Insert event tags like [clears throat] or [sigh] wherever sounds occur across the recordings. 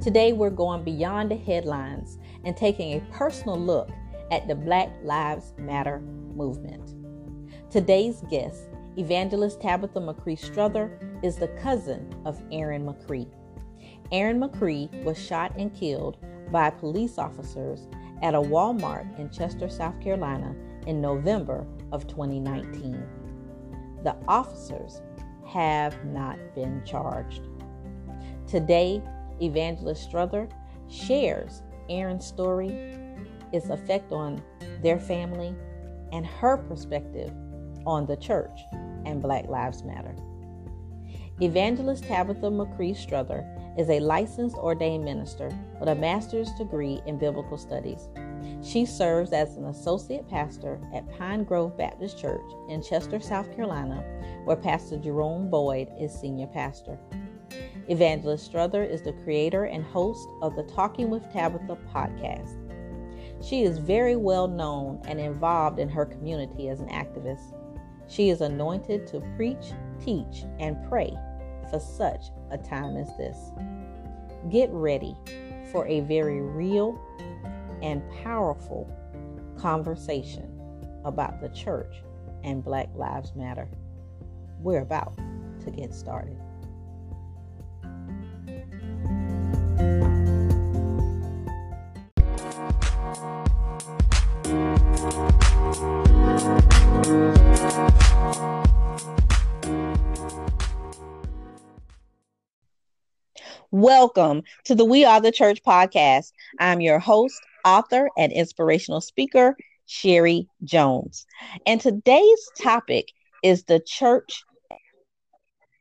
Today, we're going beyond the headlines and taking a personal look at the Black Lives Matter movement. Today's guest, evangelist Tabitha McCree Strother, is the cousin of Aaron McCree. Aaron McCree was shot and killed by police officers at a Walmart in Chester, South Carolina in November of 2019. The officers have not been charged. Today, Evangelist Strother shares Aaron's story, its effect on their family, and her perspective on the church and Black Lives Matter. Evangelist Tabitha McCree Strother is a licensed ordained minister with a master's degree in biblical studies. She serves as an associate pastor at Pine Grove Baptist Church in Chester, South Carolina, where Pastor Jerome Boyd is senior pastor. Evangelist Strother is the creator and host of the Talking with Tabitha podcast. She is very well known and involved in her community as an activist. She is anointed to preach, teach, and pray for such a time as this. Get ready for a very real and powerful conversation about the church and Black Lives Matter. We're about to get started. Welcome to the We Are the Church podcast. I'm your host, author, and inspirational speaker, Sherry Jones. And today's topic is the church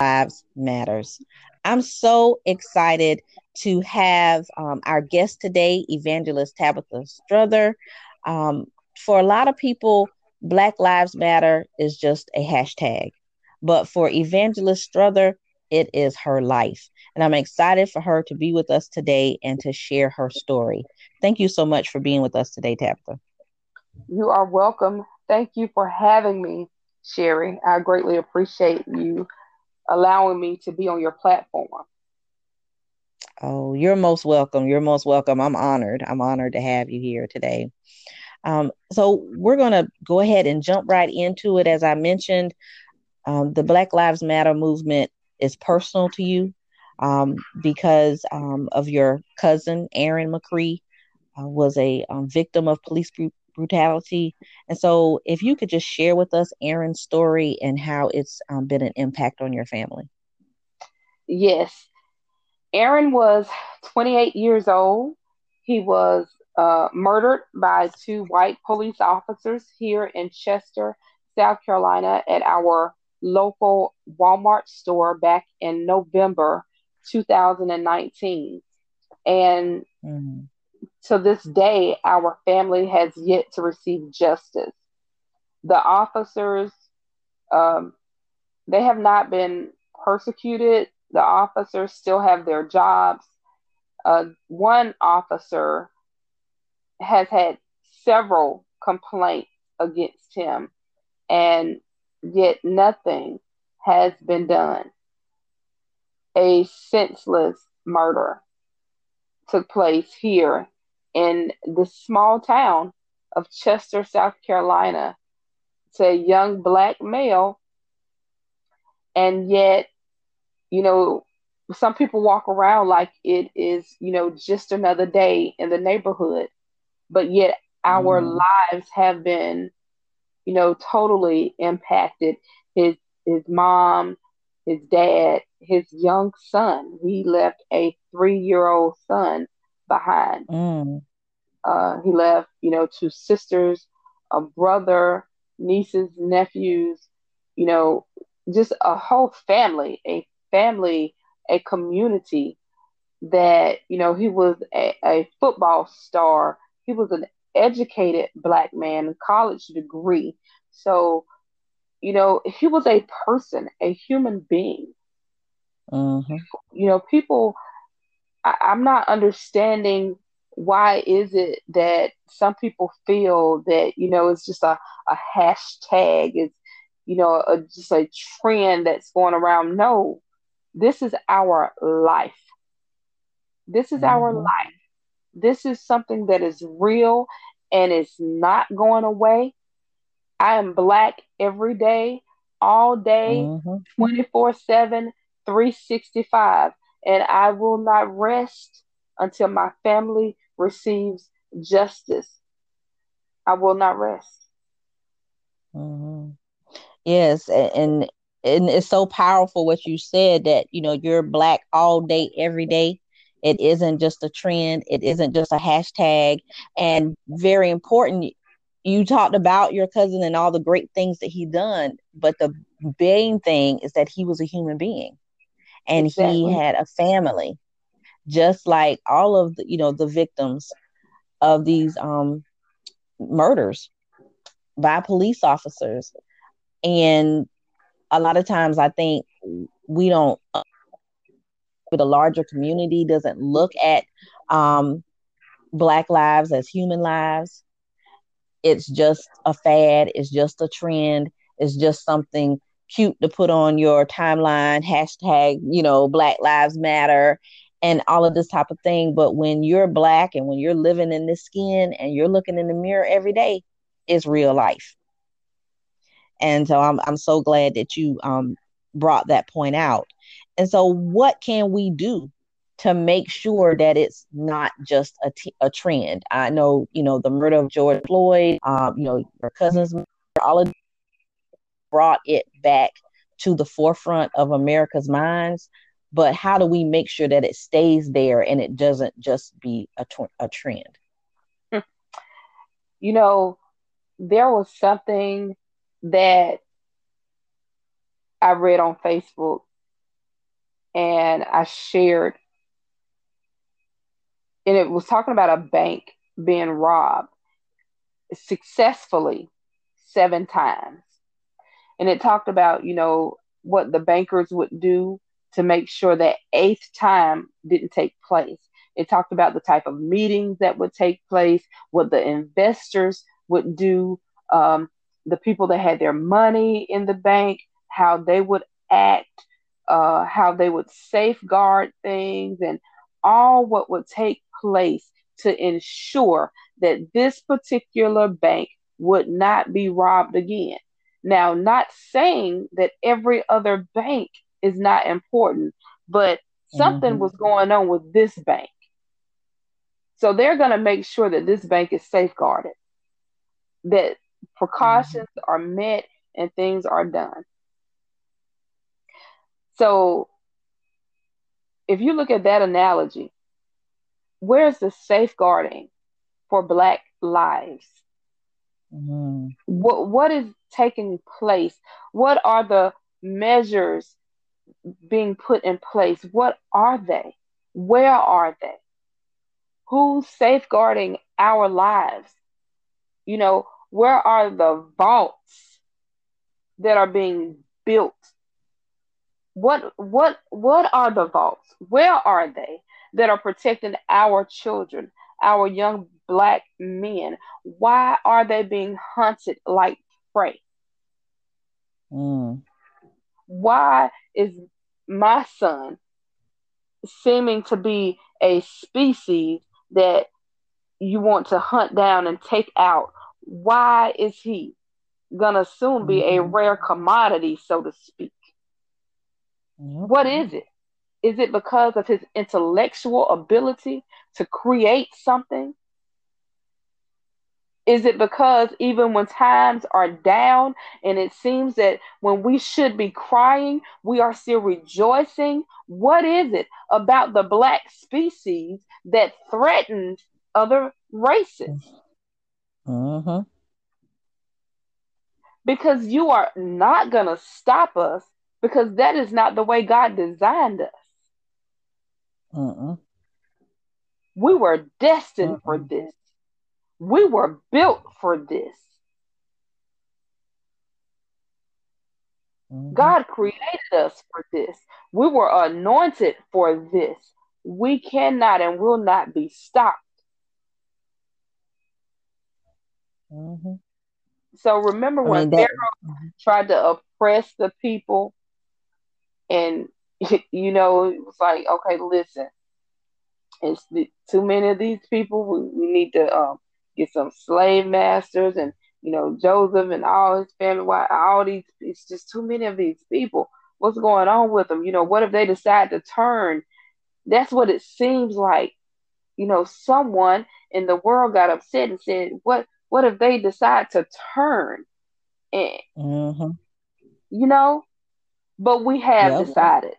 lives matters. I'm so excited to have um, our guest today, Evangelist Tabitha Strother. Um, for a lot of people, Black Lives Matter is just a hashtag, but for Evangelist Strother, it is her life. And I'm excited for her to be with us today and to share her story. Thank you so much for being with us today, Tabitha. You are welcome. Thank you for having me, Sherry. I greatly appreciate you allowing me to be on your platform. Oh, you're most welcome. You're most welcome. I'm honored. I'm honored to have you here today. Um, so, we're going to go ahead and jump right into it. As I mentioned, um, the Black Lives Matter movement is personal to you um, because um, of your cousin, Aaron McCree, uh, was a um, victim of police br- brutality. And so, if you could just share with us Aaron's story and how it's um, been an impact on your family. Yes. Aaron was 28 years old. He was uh, murdered by two white police officers here in Chester, South Carolina, at our local Walmart store back in November 2019. And mm-hmm. to this day, our family has yet to receive justice. The officers, um, they have not been persecuted. The officers still have their jobs. Uh, one officer has had several complaints against him, and yet nothing has been done. A senseless murder took place here in the small town of Chester, South Carolina. It's a young black male, and yet, you know, some people walk around like it is, you know, just another day in the neighborhood, but yet our mm. lives have been you know, totally impacted his his mom, his dad, his young son. He left a three year old son behind. Mm. Uh, he left, you know, two sisters, a brother, nieces, nephews, you know, just a whole family, a family, a community that, you know, he was a, a football star. He was an educated black man, college degree. So, you know, he was a person, a human being. Mm-hmm. You know, people, I, I'm not understanding why is it that some people feel that, you know, it's just a, a hashtag, it's, you know, a, just a trend that's going around. No, this is our life. This is mm-hmm. our life. This is something that is real and it's not going away. I am black every day, all day, mm-hmm. 24 7, 365. And I will not rest until my family receives justice. I will not rest. Mm-hmm. Yes, and and it's so powerful what you said that you know you're black all day, every day. It isn't just a trend. It isn't just a hashtag. And very important, you talked about your cousin and all the great things that he done, but the main thing is that he was a human being, and exactly. he had a family, just like all of the you know the victims of these um murders by police officers and a lot of times i think we don't the larger community doesn't look at um, black lives as human lives. It's just a fad. It's just a trend. It's just something cute to put on your timeline hashtag you know black lives matter and all of this type of thing. But when you're black and when you're living in this skin and you're looking in the mirror every day it's real life. And so I'm I'm so glad that you um, brought that point out. And so, what can we do to make sure that it's not just a, t- a trend? I know, you know, the murder of George Floyd, um, you know, your cousins, all of brought it back to the forefront of America's minds. But how do we make sure that it stays there and it doesn't just be a, a trend? You know, there was something that I read on Facebook and I shared, and it was talking about a bank being robbed successfully seven times. And it talked about, you know, what the bankers would do to make sure that eighth time didn't take place. It talked about the type of meetings that would take place, what the investors would do, um, the people that had their money in the bank, how they would act, uh, how they would safeguard things, and all what would take place to ensure that this particular bank would not be robbed again. Now, not saying that every other bank is not important, but something mm-hmm. was going on with this bank. So they're going to make sure that this bank is safeguarded, that precautions mm-hmm. are met and things are done. So, if you look at that analogy, where's the safeguarding for Black lives? Mm-hmm. What what is taking place? What are the measures being put in place? What are they? Where are they? Who's safeguarding our lives? You know, where are the vaults that are being built? What what what are the vaults? Where are they that are protecting our children, our young black men? Why are they being hunted like prey? Mm. Why is my son seeming to be a species that you want to hunt down and take out why is he gonna soon be a mm-hmm. rare commodity, so to speak? What is it? Is it because of his intellectual ability to create something? Is it because even when times are down and it seems that when we should be crying, we are still rejoicing? What is it about the black species that threatens other races? Mm-hmm. Because you are not going to stop us because that is not the way God designed us. Uh-uh. We were destined uh-uh. for this. We were built for this. Mm-hmm. God created us for this. We were anointed for this. We cannot and will not be stopped. Mm-hmm. So remember when I mean, that, Pharaoh tried to oppress the people, and [laughs] you know it was like, okay, listen, it's the, too many of these people. We, we need to um, get some slave masters and you know Joseph and all his family. Why all these? It's just too many of these people. What's going on with them? You know, what if they decide to turn? That's what it seems like. You know, someone in the world got upset and said, "What? What if they decide to turn?" And mm-hmm. you know, but we have yep. decided.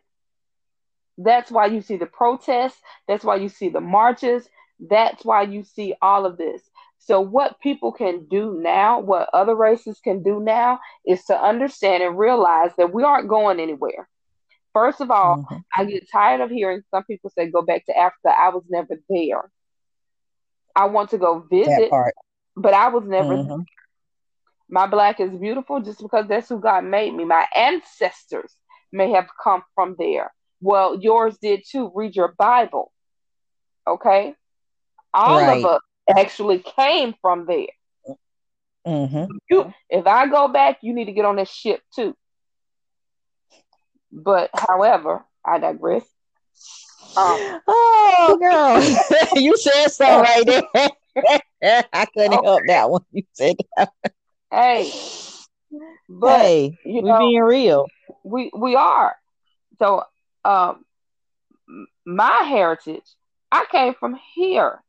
That's why you see the protests. That's why you see the marches. That's why you see all of this. So, what people can do now, what other races can do now, is to understand and realize that we aren't going anywhere. First of all, mm-hmm. I get tired of hearing some people say, go back to Africa. I was never there. I want to go visit, but I was never mm-hmm. My black is beautiful just because that's who God made me. My ancestors may have come from there. Well, yours did too. Read your Bible. Okay? All right. of us actually came from there. Mm-hmm. You, if I go back, you need to get on this ship too. But however, I digress. Um, oh, girl, [laughs] you said so right there. [laughs] I couldn't okay. help that one. You said that. Hey, but hey, you know, we being real. We we are. So, um, my heritage, I came from here.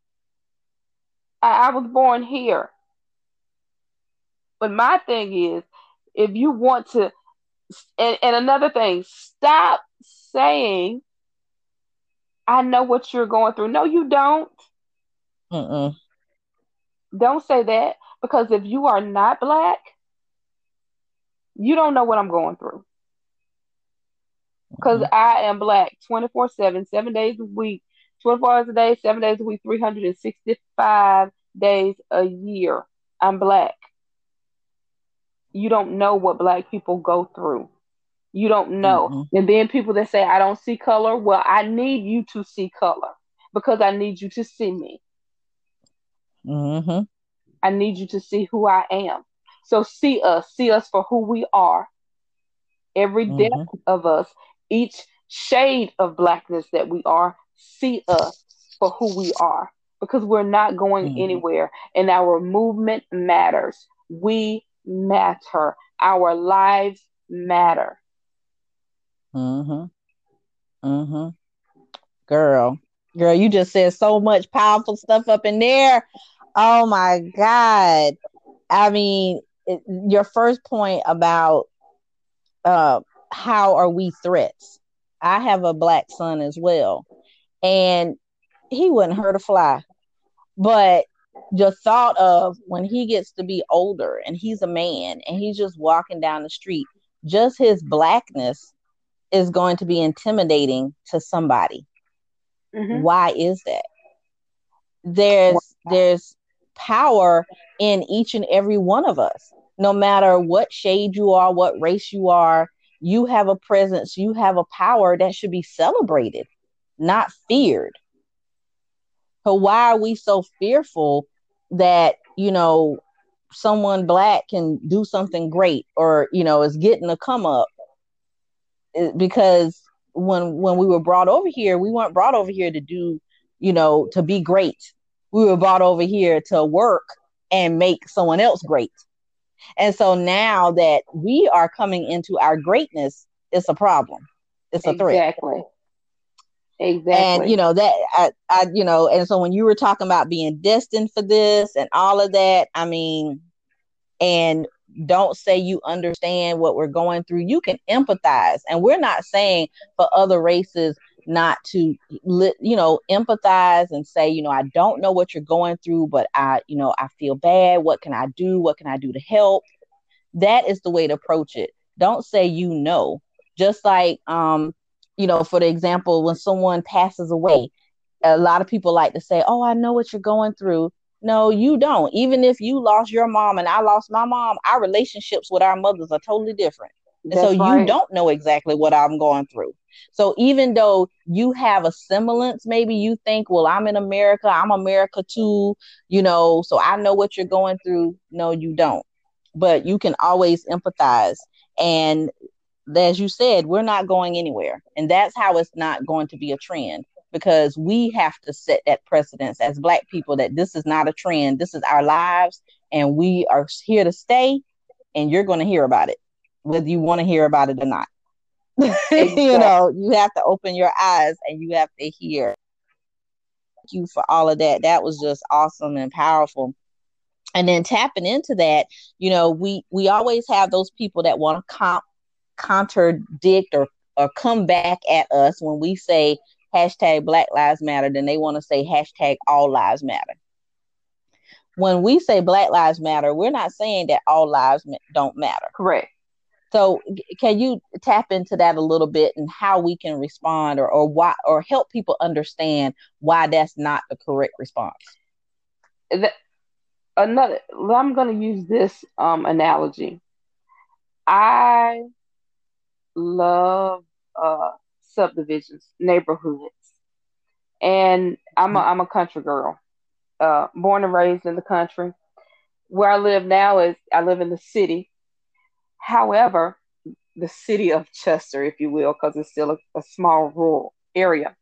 I, I was born here. But my thing is, if you want to, and, and another thing, stop saying, I know what you're going through. No, you don't. Mm-mm. Don't say that because if you are not black, you don't know what I'm going through. Because mm-hmm. I am black 24 7, seven days a week, 24 hours a day, seven days a week, 365 days a year. I'm black. You don't know what black people go through. You don't know. Mm-hmm. And then people that say, I don't see color, well, I need you to see color because I need you to see me. Mm-hmm. I need you to see who I am. So see us, see us for who we are. Every mm-hmm. depth of us, each shade of blackness that we are, see us for who we are because we're not going mm-hmm. anywhere and our movement matters. We matter. Our lives matter. Mhm. Mhm. Girl, girl, you just said so much powerful stuff up in there. Oh my god. I mean, it, your first point about uh how are we threats? I have a black son as well. And he wouldn't hurt a fly. But the thought of when he gets to be older and he's a man and he's just walking down the street, just his blackness is going to be intimidating to somebody. Mm-hmm. Why is that? There's there's power in each and every one of us. No matter what shade you are, what race you are, you have a presence, you have a power that should be celebrated, not feared. So why are we so fearful that, you know, someone black can do something great or, you know, is getting a come up? Because when when we were brought over here, we weren't brought over here to do, you know, to be great. We were brought over here to work and make someone else great. And so now that we are coming into our greatness, it's a problem. It's a threat. Exactly. Exactly. And you know that I, I, you know, and so when you were talking about being destined for this and all of that, I mean, and don't say you understand what we're going through. You can empathize, and we're not saying for other races not to, you know, empathize and say, you know, I don't know what you're going through, but I, you know, I feel bad. What can I do? What can I do to help? That is the way to approach it. Don't say you know. Just like um you know, for the example, when someone passes away, a lot of people like to say, Oh, I know what you're going through. No, you don't. Even if you lost your mom and I lost my mom, our relationships with our mothers are totally different. And so right. you don't know exactly what I'm going through. So even though you have a semblance, maybe you think, well, I'm in America, I'm America too, you know, so I know what you're going through. No, you don't. But you can always empathize. And as you said, we're not going anywhere. And that's how it's not going to be a trend. because we have to set that precedence as black people that this is not a trend this is our lives and we are here to stay and you're going to hear about it whether you want to hear about it or not exactly. [laughs] you know you have to open your eyes and you have to hear. Thank you for all of that. That was just awesome and powerful. And then tapping into that you know we we always have those people that want to comp contradict or or come back at us when we say hashtag black lives matter then they want to say hashtag all lives matter. When we say black lives matter we're not saying that all lives don't matter. Correct so can you tap into that a little bit and how we can respond or, or why or help people understand why that's not the correct response the, another i'm going to use this um, analogy i love uh, subdivisions, neighborhoods. And I'm a, I'm a country girl, uh, born and raised in the country. Where I live now is I live in the city. However, the city of Chester, if you will, because it's still a, a small rural area.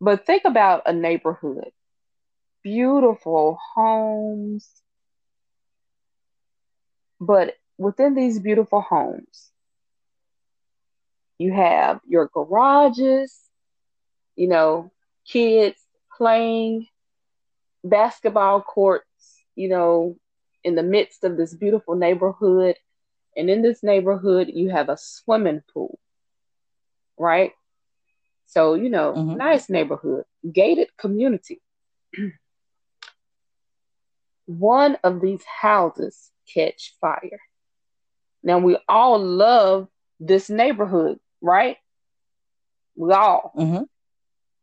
But think about a neighborhood beautiful homes. But within these beautiful homes, you have your garages, you know, kids playing basketball courts, you know, in the midst of this beautiful neighborhood. And in this neighborhood, you have a swimming pool, right? So, you know, mm-hmm. nice neighborhood, gated community. [clears throat] One of these houses catch fire. Now, we all love this neighborhood right? We all. Mm-hmm.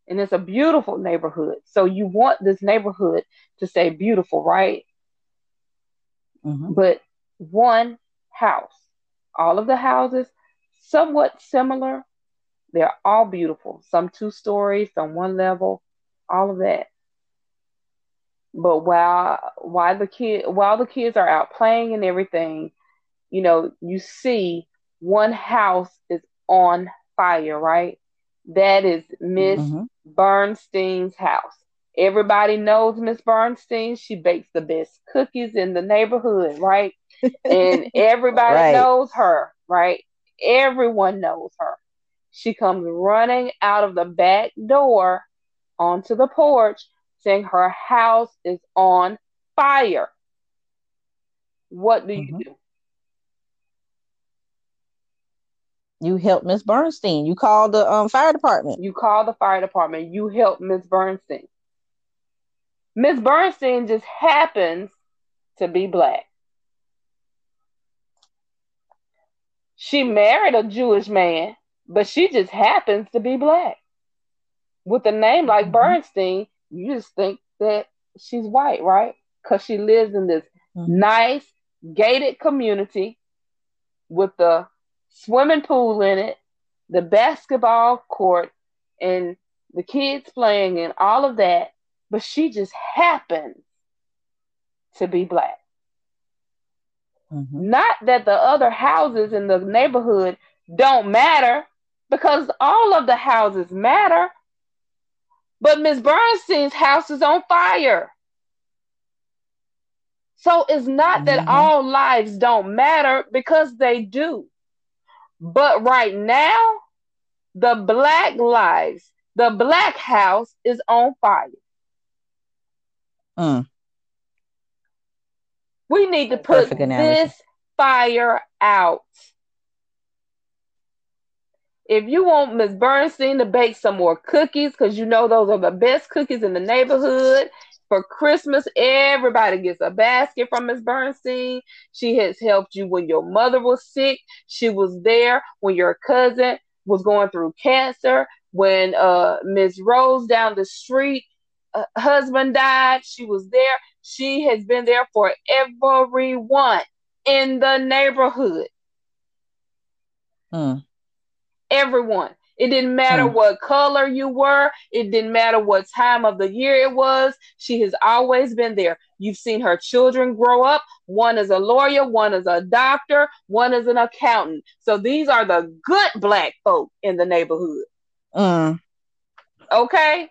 And it's a beautiful neighborhood. So you want this neighborhood to stay beautiful, right? Mm-hmm. But one house, all of the houses, somewhat similar. They're all beautiful. Some two stories, some one level, all of that. But while while the kid while the kids are out playing and everything, you know, you see one house is on fire, right? That is Miss mm-hmm. Bernstein's house. Everybody knows Miss Bernstein. She bakes the best cookies in the neighborhood, right? And [laughs] everybody right. knows her, right? Everyone knows her. She comes running out of the back door onto the porch saying her house is on fire. What do mm-hmm. you do? You help Miss Bernstein. You call the um, fire department. You call the fire department. You help Miss Bernstein. Miss Bernstein just happens to be black. She married a Jewish man, but she just happens to be black. With a name like mm-hmm. Bernstein, you just think that she's white, right? Because she lives in this mm-hmm. nice gated community with the swimming pool in it, the basketball court, and the kids playing and all of that. But she just happens to be black. Mm-hmm. Not that the other houses in the neighborhood don't matter, because all of the houses matter. But Miss Bernstein's house is on fire. So it's not mm-hmm. that all lives don't matter because they do. But right now, the black lives, the black house is on fire. Mm. We need to put this fire out. If you want Miss Bernstein to bake some more cookies, because you know those are the best cookies in the neighborhood, for Christmas, everybody gets a basket from Miss Bernstein. She has helped you when your mother was sick. She was there when your cousin was going through cancer. When uh, Miss Rose down the street, uh, husband died, she was there. She has been there for everyone in the neighborhood. Hmm. Everyone. It didn't matter hmm. what color you were. It didn't matter what time of the year it was. She has always been there. You've seen her children grow up. One is a lawyer, one is a doctor, one is an accountant. So these are the good black folk in the neighborhood. Mm. okay?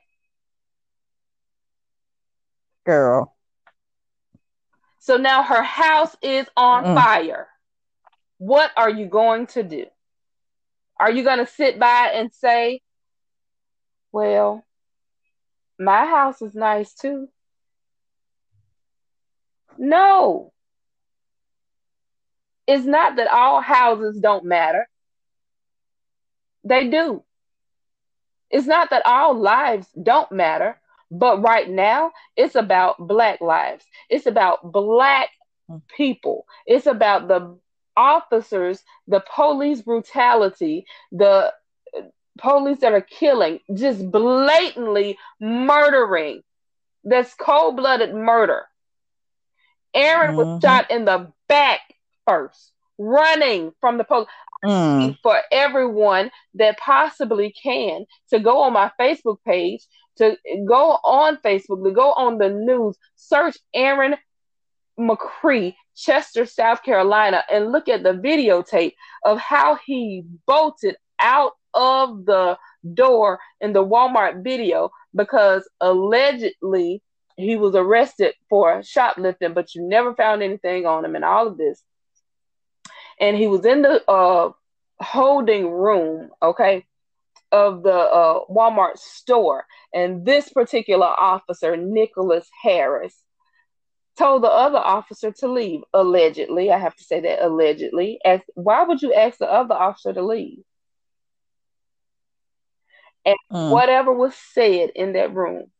Girl. So now her house is on mm. fire. What are you going to do? Are you going to sit by and say, well, my house is nice too? No. It's not that all houses don't matter. They do. It's not that all lives don't matter, but right now it's about Black lives. It's about Black people. It's about the officers, the police brutality, the police that are killing, just blatantly murdering. That's cold blooded murder. Aaron mm-hmm. was shot in the back first, running from the police. Mm. For everyone that possibly can to go on my Facebook page, to go on Facebook, to go on the news, search Aaron McCree, Chester, South Carolina, and look at the videotape of how he bolted out of the door in the Walmart video because allegedly he was arrested for shoplifting, but you never found anything on him and all of this. And he was in the uh, holding room, okay, of the uh, Walmart store. And this particular officer, Nicholas Harris, told the other officer to leave, allegedly. I have to say that allegedly. As why would you ask the other officer to leave? And mm. whatever was said in that room.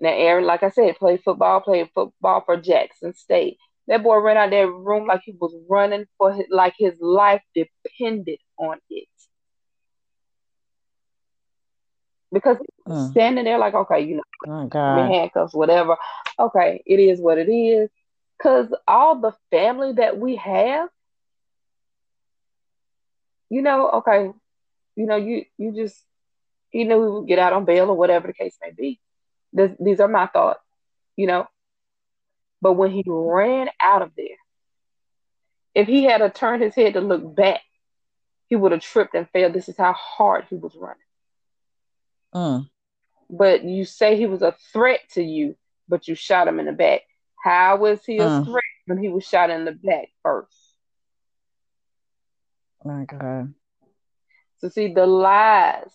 Now, Aaron, like I said, played football, played football for Jackson State. That boy ran out that room like he was running for his, like his life depended on it. Because mm. standing there like, okay, you know, oh, God. handcuffs, whatever. Okay, it is what it is. Cause all the family that we have, you know, okay, you know, you you just he knew he would get out on bail or whatever the case may be. This, these are my thoughts, you know. But when he ran out of there, if he had to turn his head to look back, he would have tripped and fell. This is how hard he was running. Mm. But you say he was a threat to you, but you shot him in the back. How was he a mm. threat when he was shot in the back first? My God. So see the lies,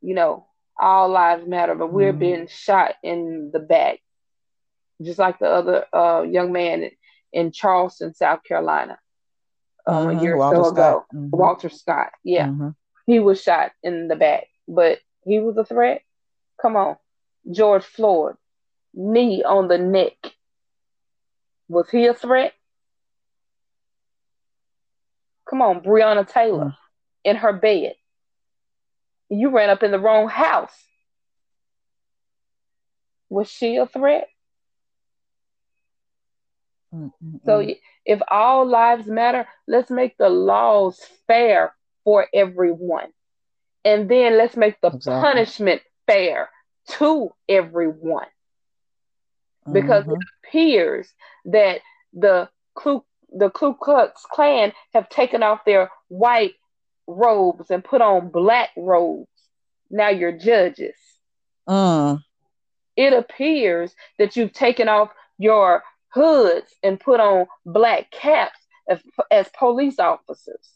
you know, all lives matter, but we're mm. being shot in the back, just like the other uh, young man in Charleston, South Carolina, um, mm-hmm. a year or so ago. Mm-hmm. Walter Scott, yeah, mm-hmm. he was shot in the back, but he was a threat. Come on, George Floyd, knee on the neck. Was he a threat? Come on, Breonna Taylor mm. in her bed you ran up in the wrong house. Was she a threat? Mm-mm-mm. So if all lives matter, let's make the laws fair for everyone. And then let's make the exactly. punishment fair to everyone. Because mm-hmm. it appears that the Ku, the Ku Klux Klan have taken off their white robes and put on black robes. Now you're judges. Mm. It appears that you've taken off your hoods and put on black caps as, as police officers.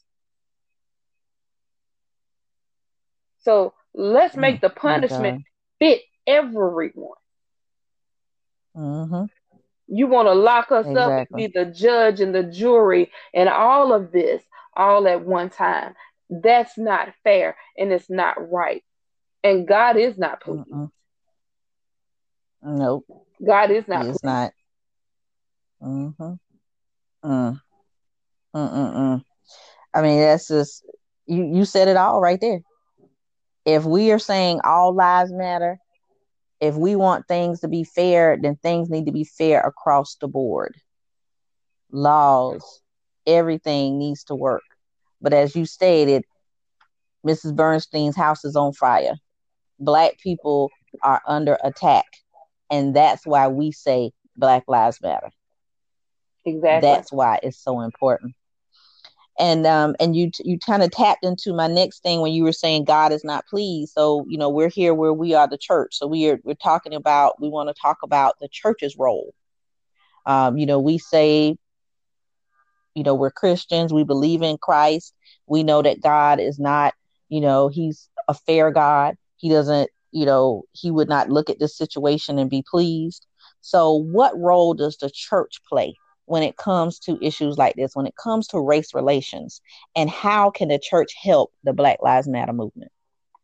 So let's make the mm, punishment fit everyone. Mm-hmm. You want to lock us exactly. up and be the judge and the jury and all of this all at one time. That's not fair and it's not right. And God is not pleased. Mm-mm. Nope. God is not. It's not. Mm-hmm. Mm. Mm-mm-mm. I mean, that's just you. You said it all right there. If we are saying all lives matter, if we want things to be fair, then things need to be fair across the board. Laws, everything needs to work. But as you stated, Mrs. Bernstein's house is on fire. Black people are under attack. And that's why we say Black Lives Matter. Exactly. That's why it's so important. And um and you you kind of tapped into my next thing when you were saying God is not pleased. So you know we're here where we are the church. So we are we're talking about we want to talk about the church's role. Um, you know we say, you know we're Christians. We believe in Christ. We know that God is not you know He's a fair God. He doesn't you know He would not look at this situation and be pleased. So what role does the church play when it comes to issues like this, when it comes to race relations, and how can the church help the Black Lives Matter movement?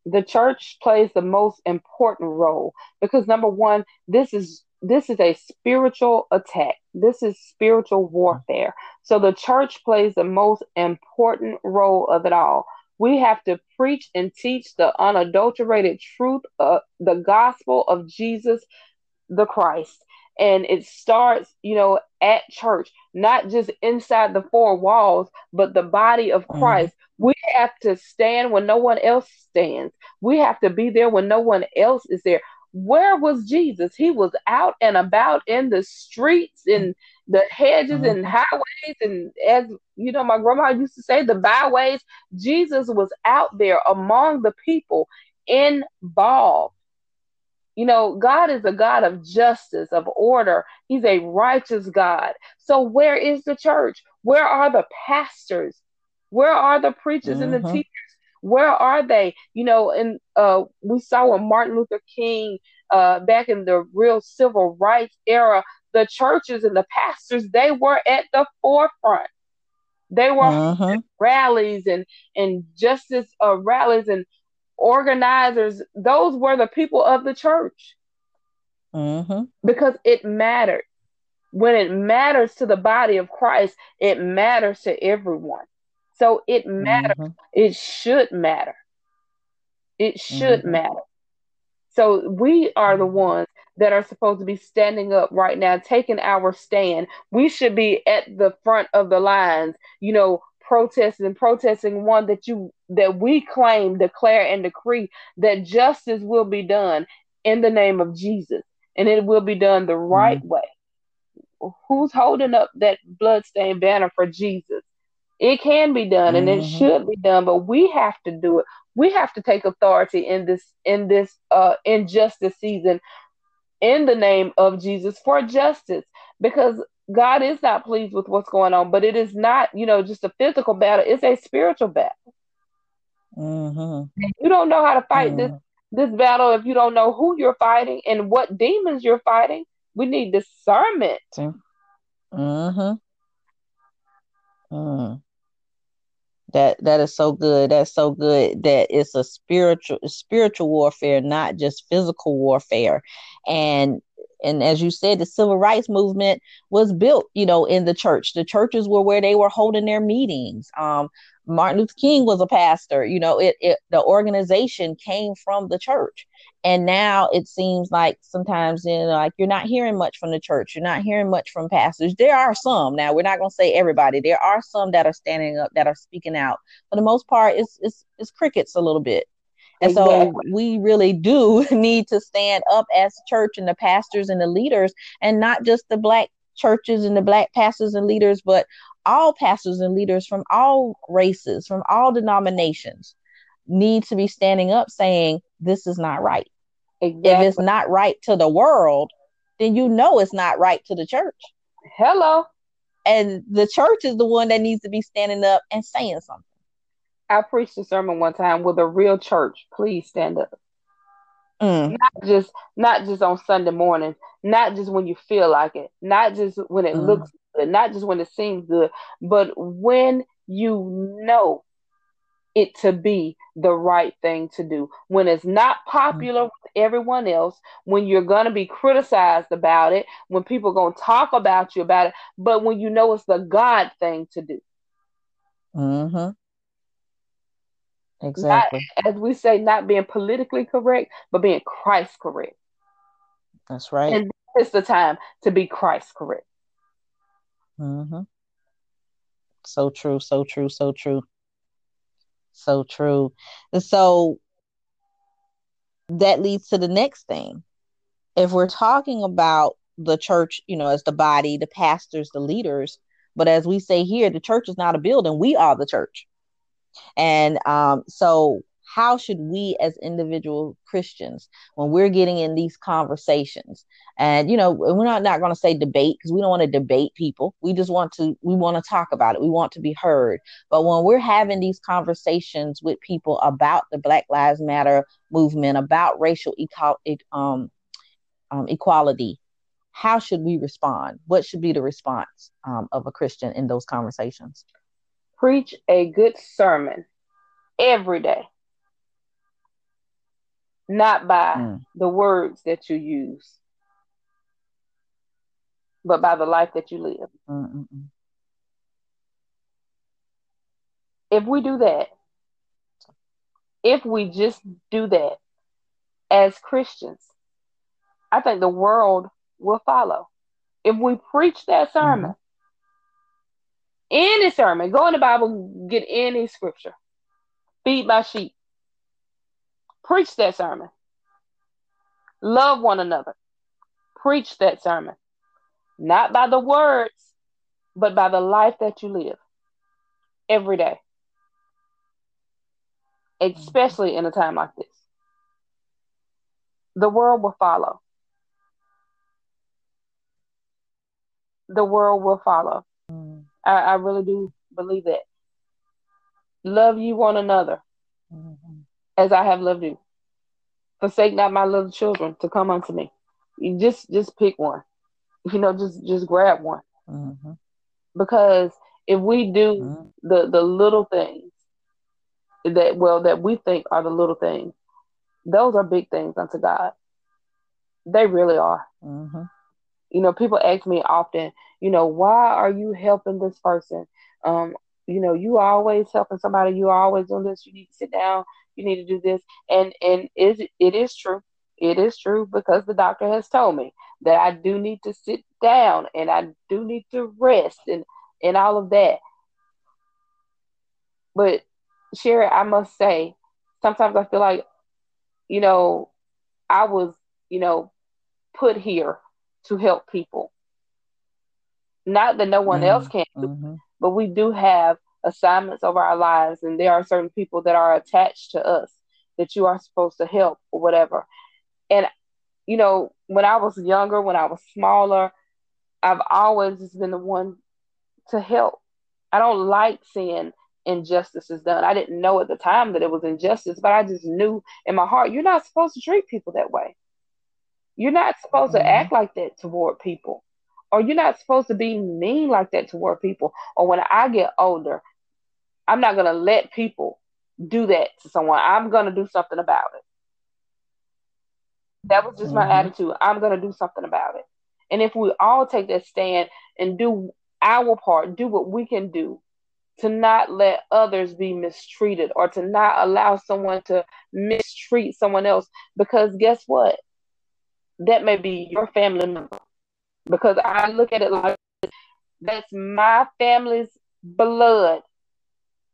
The church plays the most important role because number one, this is this is a spiritual attack. This is spiritual warfare. So the church plays the most important role of it all. We have to preach and teach the unadulterated truth of the gospel of Jesus the Christ and it starts you know at church not just inside the four walls but the body of mm-hmm. christ mm-hmm. we have to stand when no one else stands we have to be there when no one else is there where was jesus he was out and about in the streets in the hedges mm-hmm. and highways and as you know my grandma used to say the byways jesus was out there among the people involved you know, God is a God of justice, of order. He's a righteous God. So, where is the church? Where are the pastors? Where are the preachers mm-hmm. and the mm-hmm. teachers? Where are they? You know, and uh, we saw when Martin Luther King, uh, back in the real civil rights era, the churches and the pastors, they were at the forefront. They were mm-hmm. rallies and and justice uh, rallies and organizers, those were the people of the church. Mm-hmm. Because it mattered. When it matters to the body of Christ, it matters to everyone. So it matters. Mm-hmm. It should matter. It should mm-hmm. matter. So we are the ones that are supposed to be standing up right now, taking our stand. We should be at the front of the lines, you know, protesting protesting one that you that we claim, declare, and decree that justice will be done in the name of Jesus, and it will be done the right mm-hmm. way. Who's holding up that bloodstained banner for Jesus? It can be done, and mm-hmm. it should be done, but we have to do it. We have to take authority in this in this uh, injustice season in the name of Jesus for justice because God is not pleased with what's going on, but it is not, you know, just a physical battle. It's a spiritual battle. Mm-hmm. You don't know how to fight mm-hmm. this this battle if you don't know who you're fighting and what demons you're fighting. We need discernment. Mm-hmm. Mm. That that is so good. That's so good that it's a spiritual spiritual warfare, not just physical warfare. And and as you said the civil rights movement was built you know in the church the churches were where they were holding their meetings um, martin luther king was a pastor you know it, it the organization came from the church. And now it seems like sometimes you know like you're not hearing much from the church you're not hearing much from pastors. There are some. Now we're not going to say everybody. There are some that are standing up that are speaking out. For the most part it's it's, it's crickets a little bit. And so we really do [laughs] need to stand up as church and the pastors and the leaders, and not just the black churches and the black pastors and leaders, but all pastors and leaders from all races, from all denominations, need to be standing up saying, This is not right. Exactly. If it's not right to the world, then you know it's not right to the church. Hello. And the church is the one that needs to be standing up and saying something. I preached a sermon one time with a real church. Please stand up. Mm. Not just not just on Sunday morning, not just when you feel like it, not just when it mm. looks good, not just when it seems good, but when you know it to be the right thing to do. When it's not popular mm. with everyone else, when you're going to be criticized about it, when people are going to talk about you about it, but when you know it's the God thing to do. Mm-hmm. Exactly. Not, as we say, not being politically correct, but being Christ correct. That's right. And it's the time to be Christ correct. Mm-hmm. So true, so true, so true. So true. And so that leads to the next thing. If we're talking about the church, you know, as the body, the pastors, the leaders, But as we say here, the church is not a building, we are the church. And um, so how should we as individual christians when we're getting in these conversations? And you know we're not, not going to say debate because we don't want to debate people. We just want to we want to talk about it. We want to be heard. But when we're having these conversations with people about the black lives matter movement about racial equal, um, um, equality how should we respond? What should be the response um, of a christian in those conversations? Preach a good sermon every day not by mm. the words that you use, but by the life that you live. Mm-mm-mm. If we do that, if we just do that as Christians, I think the world will follow. If we preach that sermon, mm-hmm. any sermon, go in the Bible, get any scripture, feed my sheep, Preach that sermon. Love one another. Preach that sermon. Not by the words, but by the life that you live every day. Especially in a time like this. The world will follow. The world will follow. Mm. I, I, really do believe that. Love you one another. Mm-hmm as I have loved you. Forsake not my little children to come unto me. You just just pick one. [laughs] You know, just just grab one. Mm-hmm. Because if we do mm-hmm. the the little things that well that we think are the little things, those are big things unto God. They really are. Mm-hmm. You know, people ask me often, you know, why are you helping this person? Um, you know, you always helping somebody, you always doing this, you need to sit down, you need to do this and and is it is true it is true because the doctor has told me that I do need to sit down and I do need to rest and and all of that but Sherry I must say sometimes I feel like you know I was you know put here to help people not that no one mm-hmm. else can mm-hmm. but we do have assignments over our lives, and there are certain people that are attached to us that you are supposed to help or whatever. And you know, when I was younger, when I was smaller, I've always just been the one to help. I don't like seeing injustices done. I didn't know at the time that it was injustice, but I just knew in my heart, you're not supposed to treat people that way. You're not supposed mm-hmm. to act like that toward people. Or you're not supposed to be mean like that toward people. Or when I get older, I'm not going to let people do that to someone. I'm going to do something about it. That was just mm-hmm. my attitude. I'm going to do something about it. And if we all take that stand and do our part, do what we can do to not let others be mistreated or to not allow someone to mistreat someone else, because guess what? That may be your family member. Because I look at it like that's my family's blood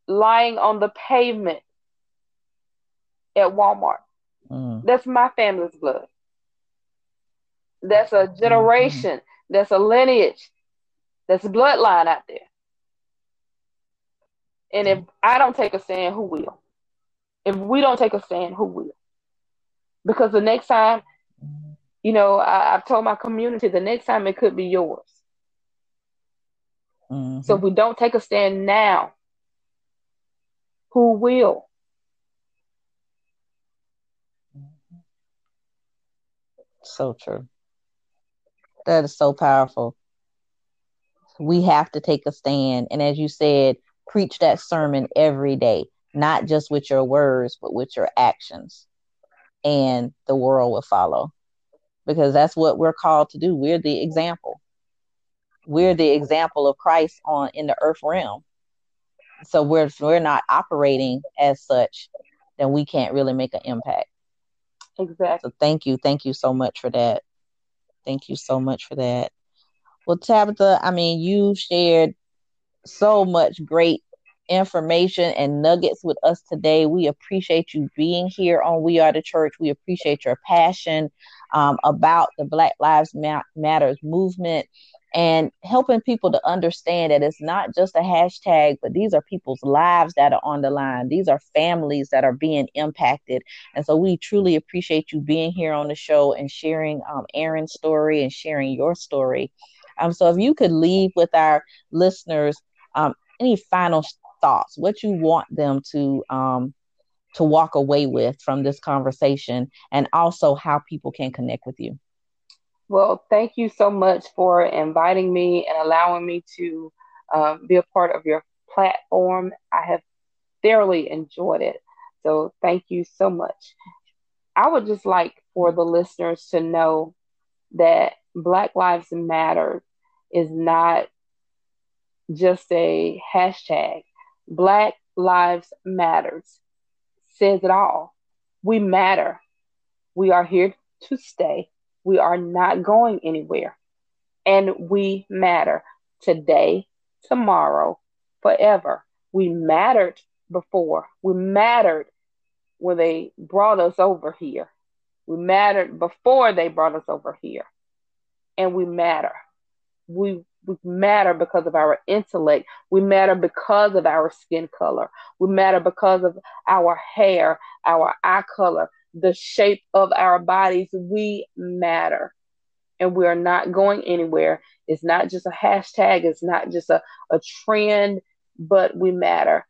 lying on the pavement at Walmart. Mm. That's my family's blood. That's a generation. Mm-hmm. That's a lineage. That's a bloodline out there. And if I don't take a stand, who will? If we don't take a stand, who will? Because the next time, you know, I, have told my community the next time it could be yours. Mm-hmm. So if we don't take a stand now, who will. So true. That is so powerful. We have to take a stand. And as you said, preach that sermon every day, not just with your words, but with your actions. And the world will follow because that's what we're called to do. We're the example. We're the example of Christ on in the earth realm so we're we're not operating as such, then we can't really make an impact. Exactly. So thank you, thank you so much for that. Thank you so much for that. Well, Tabitha, I mean, you shared so much great information and nuggets with us today. We appreciate you being here on We Are the Church. We appreciate your passion um, about the Black Lives Matters movement and helping people to understand that it's not just a hashtag, but these are people's lives that are on the line. These are families that are being impacted. And so we truly appreciate you being here on the show and sharing um, Erin's story and sharing your story. Um, so if you could leave with our listeners um, any final thoughts, what you want them to um, to walk away with from this conversation, and also how people can connect with you. Well, thank you so much for inviting me and allowing me to um, be a part of your platform. I have thoroughly enjoyed it. So thank you so much. I would just like for the listeners to know that Black Lives Matter is not just a hashtag. Black Lives Matters says it all. We matter. We are here to stay. We are not going anywhere. And we matter today, tomorrow, forever. We mattered before. We mattered when they brought us over here. We mattered before they brought us over here. And we matter. We we matter because of our intellect. We matter because of our skin color. We matter because of our hair, our eye color, the shape of our bodies. We matter. And we are not going anywhere. It's not just a hashtag, it's not just a, a trend, but we matter.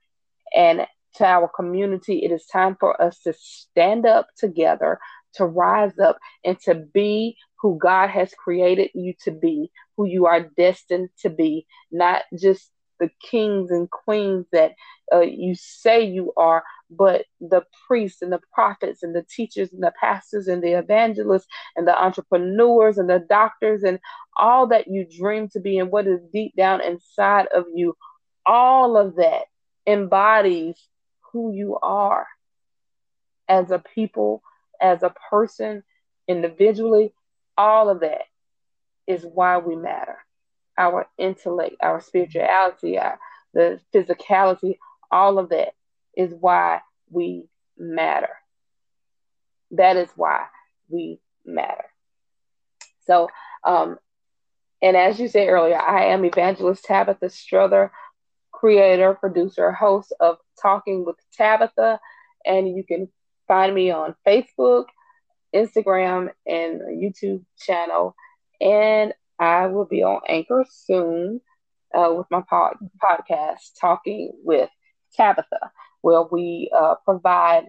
And to our community, it is time for us to stand up together, to rise up, and to be who God has created you to be, who you are destined to be, not just the kings and queens that uh, you say you are, but the priests and the prophets and the teachers and the pastors and the evangelists and the entrepreneurs and the doctors and all that you dream to be and what is deep down inside of you. All of that embodies who you are as a people, as a person, individually, all of that is why we matter. Our intellect, our spirituality, our, the physicality, all of that is why we matter. That is why we matter. So, um, and as you said earlier, I am Evangelist Tabitha Strother, creator, producer, host of Talking with Tabitha. And you can find me on Facebook, Instagram and YouTube channel. And I will be on Anchor soon uh, with my pod- podcast, Talking with Tabitha, where we uh, provide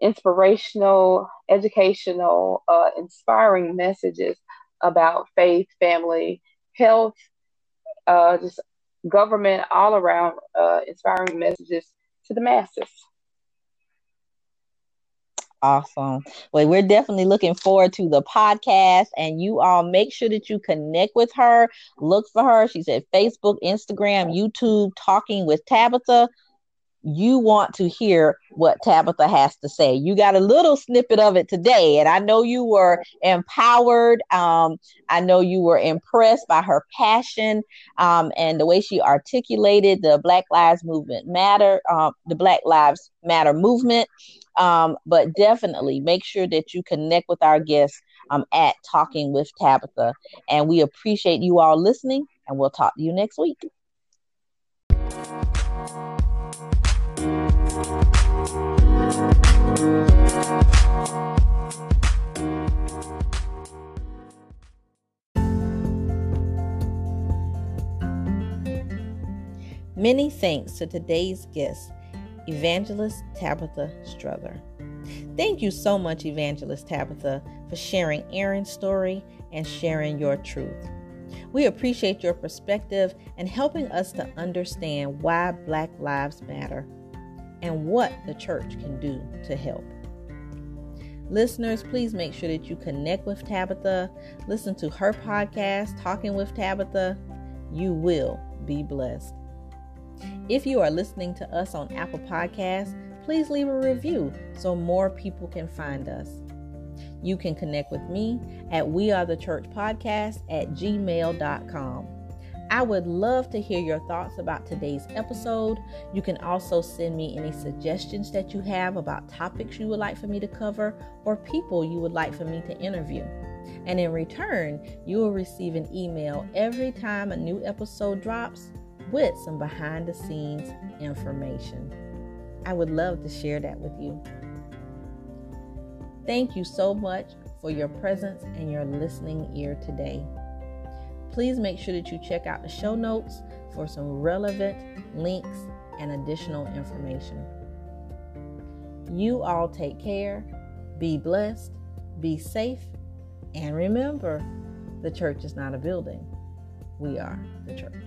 inspirational, educational, uh, inspiring messages about faith, family, health, uh, just government, all around uh, inspiring messages to the masses. Awesome. Well, we're definitely looking forward to the podcast, and you all make sure that you connect with her. Look for her. She's at Facebook, Instagram, YouTube, Talking with Tabitha you want to hear what Tabitha has to say. You got a little snippet of it today, and I know you were empowered. Um, I know you were impressed by her passion um, and the way she articulated the Black Lives Movement Matter, uh, the Black Lives Matter movement. Um, but definitely make sure that you connect with our guests um, at Talking with Tabitha. And we appreciate you all listening, and we'll talk to you next week. Many thanks to today's guest, Evangelist Tabitha Strother. Thank you so much, Evangelist Tabitha, for sharing Aaron's story and sharing your truth. We appreciate your perspective and helping us to understand why Black Lives Matter and what the church can do to help. Listeners, please make sure that you connect with Tabitha, listen to her podcast, Talking with Tabitha. You will be blessed. If you are listening to us on Apple Podcasts, please leave a review so more people can find us. You can connect with me at We Are the Church Podcast at gmail.com. I would love to hear your thoughts about today's episode. You can also send me any suggestions that you have about topics you would like for me to cover or people you would like for me to interview. And in return, you will receive an email every time a new episode drops with some behind the scenes information. I would love to share that with you. Thank you so much for your presence and your listening ear today. Please make sure that you check out the show notes for some relevant links and additional information. You all take care, be blessed, be safe, and remember the church is not a building, we are the church.